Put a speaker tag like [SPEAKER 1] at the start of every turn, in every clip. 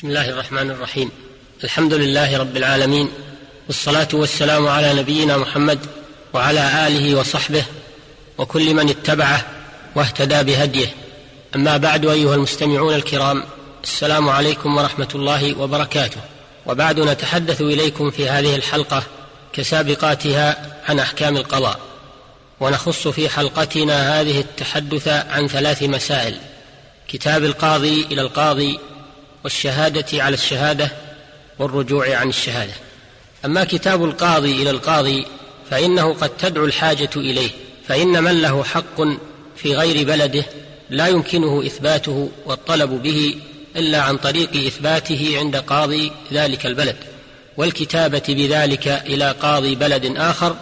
[SPEAKER 1] بسم الله الرحمن الرحيم. الحمد لله رب العالمين والصلاة والسلام على نبينا محمد وعلى آله وصحبه وكل من اتبعه واهتدى بهديه. أما بعد أيها المستمعون الكرام السلام عليكم ورحمة الله وبركاته. وبعد نتحدث إليكم في هذه الحلقة كسابقاتها عن أحكام القضاء. ونخص في حلقتنا هذه التحدث عن ثلاث مسائل كتاب القاضي إلى القاضي والشهادة على الشهادة والرجوع عن الشهادة. أما كتاب القاضي إلى القاضي فإنه قد تدعو الحاجة إليه فإن من له حق في غير بلده لا يمكنه إثباته والطلب به إلا عن طريق إثباته عند قاضي ذلك البلد. والكتابة بذلك إلى قاضي بلد آخر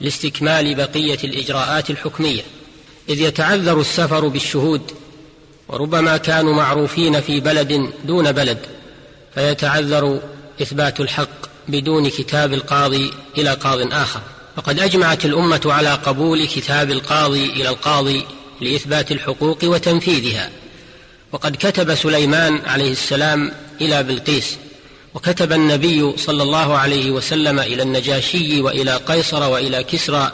[SPEAKER 1] لاستكمال بقية الإجراءات الحكمية. إذ يتعذر السفر بالشهود وربما كانوا معروفين في بلد دون بلد فيتعذر إثبات الحق بدون كتاب القاضي إلى قاض آخر. فقد أجمعت الأمة على قبول كتاب القاضي إلى القاضي لإثبات الحقوق وتنفيذها. وقد كتب سليمان عليه السلام إلى بلقيس وكتب النبي صلى الله عليه وسلم إلى النجاشي وإلى قيصر وإلى كسرى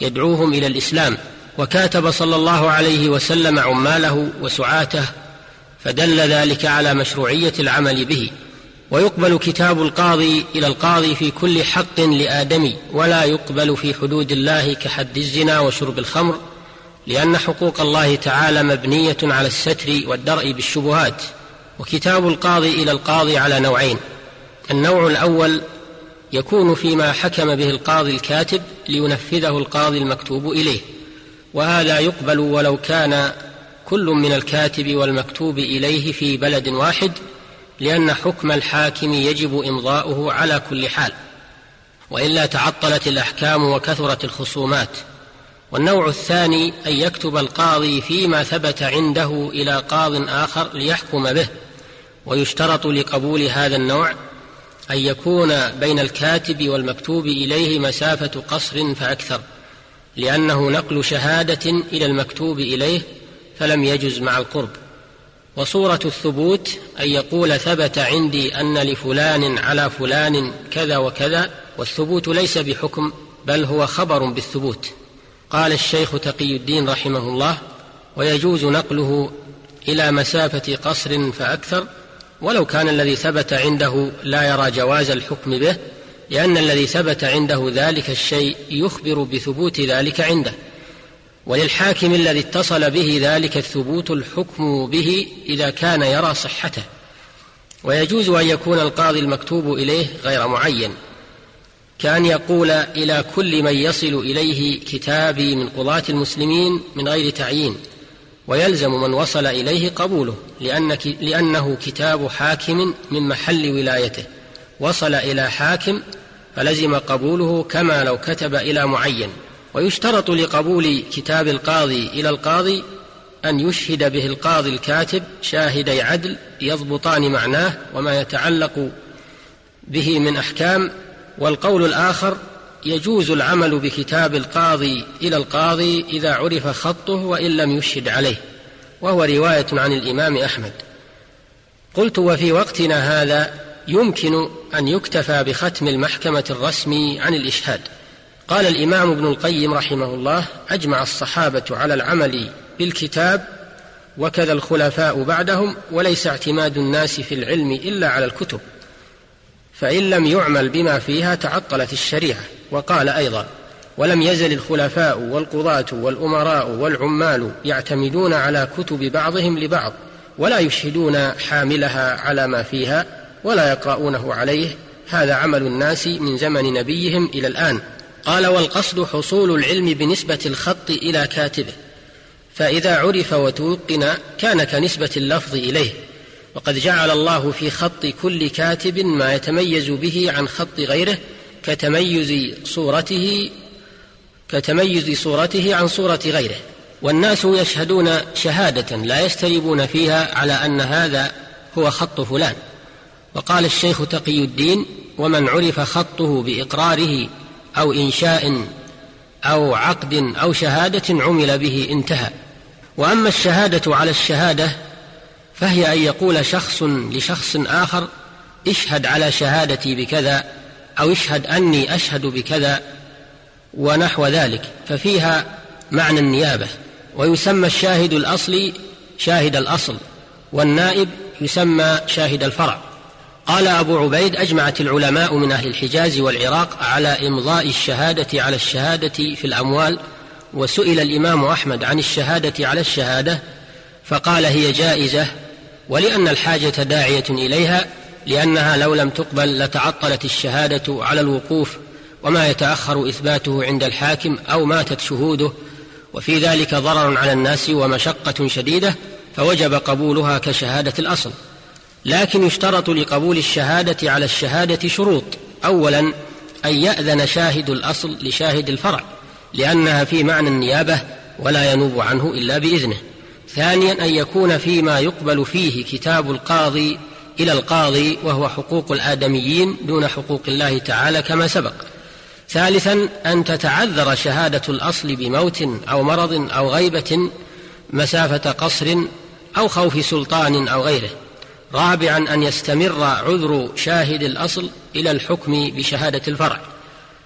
[SPEAKER 1] يدعوهم إلى الإسلام. وكاتب صلى الله عليه وسلم عماله وسعاته فدل ذلك على مشروعية العمل به. ويقبل كتاب القاضي إلى القاضي في كل حق لادمي ولا يقبل في حدود الله كحد الزنا وشرب الخمر لأن حقوق الله تعالى مبنية على الستر والدرء بالشبهات. وكتاب القاضي إلى القاضي على نوعين. النوع الأول يكون فيما حكم به القاضي الكاتب لينفذه القاضي المكتوب إليه. وهذا يقبل ولو كان كل من الكاتب والمكتوب إليه في بلد واحد لأن حكم الحاكم يجب إمضاؤه على كل حال. وإلا تعطلت الأحكام وكثرت الخصومات. والنوع الثاني أن يكتب القاضي فيما ثبت عنده إلى قاض آخر ليحكم به. ويشترط لقبول هذا النوع أن يكون بين الكاتب والمكتوب إليه مسافة قصر فأكثر. لأنه نقل شهادة إلى المكتوب إليه فلم يجز مع القرب. وصورة الثبوت أن يقول ثبت عندي أن لفلان على فلان كذا وكذا والثبوت ليس بحكم بل هو خبر بالثبوت. قال الشيخ تقي الدين رحمه الله ويجوز نقله إلى مسافة قصر فأكثر ولو كان الذي ثبت عنده لا يرى جواز الحكم به لأن الذي ثبت عنده ذلك الشيء يخبر بثبوت ذلك عنده وللحاكم الذي اتصل به ذلك الثبوت الحكم به إذا كان يرى صحته. ويجوز أن يكون القاضي المكتوب إليه غير معين كأن يقول إلى كل من يصل إليه كتابي من قضاة المسلمين من غير تعيين ويلزم من وصل إليه قبوله لأنه كتاب حاكم من محل ولايته. وصل إلى حاكم فلزم قبوله كما لو كتب إلى معين. ويشترط لقبول كتاب القاضي إلى القاضي أن يشهد به القاضي الكاتب شاهدي عدل يضبطان معناه وما يتعلق به من أحكام. والقول الآخر يجوز العمل بكتاب القاضي إلى القاضي إذا عرف خطه وإن لم يشهد عليه. وهو رواية عن الإمام أحمد. قلت وفي وقتنا هذا يمكن أن يكتفى بختم المحكمة الرسمي عن الإشهاد. قال الإمام ابن القيم رحمه الله أجمع الصحابة على العمل بالكتاب وكذا الخلفاء بعدهم وليس اعتماد الناس في العلم إلا على الكتب. فإن لم يعمل بما فيها تعطلت الشريعة. وقال أيضا ولم يزل الخلفاء والقضاة والأمراء والعمال يعتمدون على كتب بعضهم لبعض ولا يشهدون حاملها على ما فيها. ولا يقرؤونه عليه. هذا عمل الناس من زمن نبيهم إلى الآن. قال والقصد حصول العلم بنسبة الخط إلى كاتبه. فإذا عرف وتوقن كان كنسبة اللفظ إليه. وقد جعل الله في خط كل كاتب ما يتميز به عن خط غيره كتميز صورته كتميز صورته عن صورة غيره. والناس يشهدون شهادة لا يستريبون فيها على أن هذا هو خط فلان. وقال الشيخ تقي الدين ومن عرف خطه بإقراره أو إنشاء أو عقد أو شهادة عمل به انتهى. وأما الشهادة على الشهادة فهي أن يقول شخص لشخص آخر اشهد على شهادتي بكذا أو اشهد أني أشهد بكذا ونحو ذلك. ففيها معنى النيابة ويسمى الشاهد الأصلي شاهد الأصل والنائب يسمى شاهد الفرع. قال أبو عبيد أجمعت العلماء من أهل الحجاز والعراق على إمضاء الشهادة على الشهادة في الأموال وسئل الإمام أحمد عن الشهادة على الشهادة فقال هي جائزة ولأن الحاجة داعية إليها لأنها لو لم تقبل لتعطلت الشهادة على الوقوف وما يتأخر إثباته عند الحاكم أو ماتت شهوده وفي ذلك ضرر على الناس ومشقة شديدة فوجب قبولها كشهادة الأصل. لكن يشترط لقبول الشهادة على الشهادة شروط. اولا أن يأذن شاهد الأصل لشاهد الفرع لأنها في معنى النيابة ولا ينوب عنه إلا بإذنه. ثانيا أن يكون فيما يقبل فيه كتاب القاضي إلى القاضي وهو حقوق الآدميين دون حقوق الله تعالى كما سبق. ثالثا أن تتعذر شهادة الأصل بموت أو مرض أو غيبة مسافة قصر أو خوف سلطان أو غيره. رابعا أن يستمر عذر شاهد الأصل إلى الحكم بشهادة الفرع.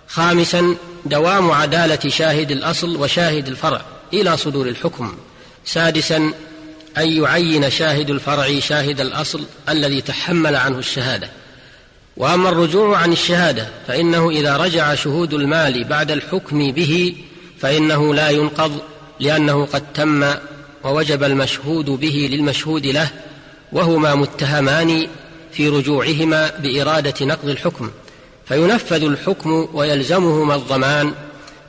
[SPEAKER 1] خامسا دوام عدالة شاهد الأصل وشاهد الفرع إلى صدور الحكم. سادسا أن يعين شاهد الفرع شاهد الأصل الذي تحمل عنه الشهادة. وأما الرجوع عن الشهادة فإنه إذا رجع شهود المال بعد الحكم به فإنه لا ينقض لأنه قد تم ووجب المشهود به للمشهود له وهما متهمان في رجوعهما بإرادة نقض الحكم فينفذ الحكم ويلزمهما الضمان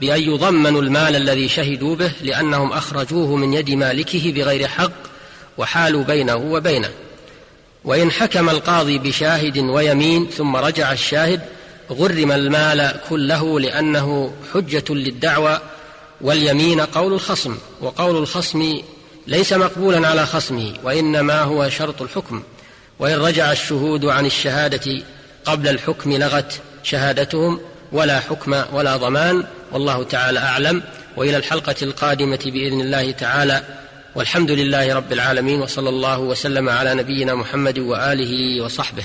[SPEAKER 1] بأن يضمنوا المال الذي شهدوا به لأنهم أخرجوه من يد مالكه بغير حق وحالوا بينه وبينه. وإن حكم القاضي بشاهد ويمين ثم رجع الشاهد غرم المال كله لأنه حجة للدعوى واليمين قول الخصم وقول الخصم ليس مقبولا على خصمه وإنما هو شرط الحكم. وإن رجع الشهود عن الشهادة قبل الحكم لغت شهادتهم ولا حكم ولا ضمان والله تعالى أعلم. وإلى الحلقة القادمة بإذن الله تعالى والحمد لله رب العالمين وصلى الله وسلم على نبينا محمد وآله وصحبه.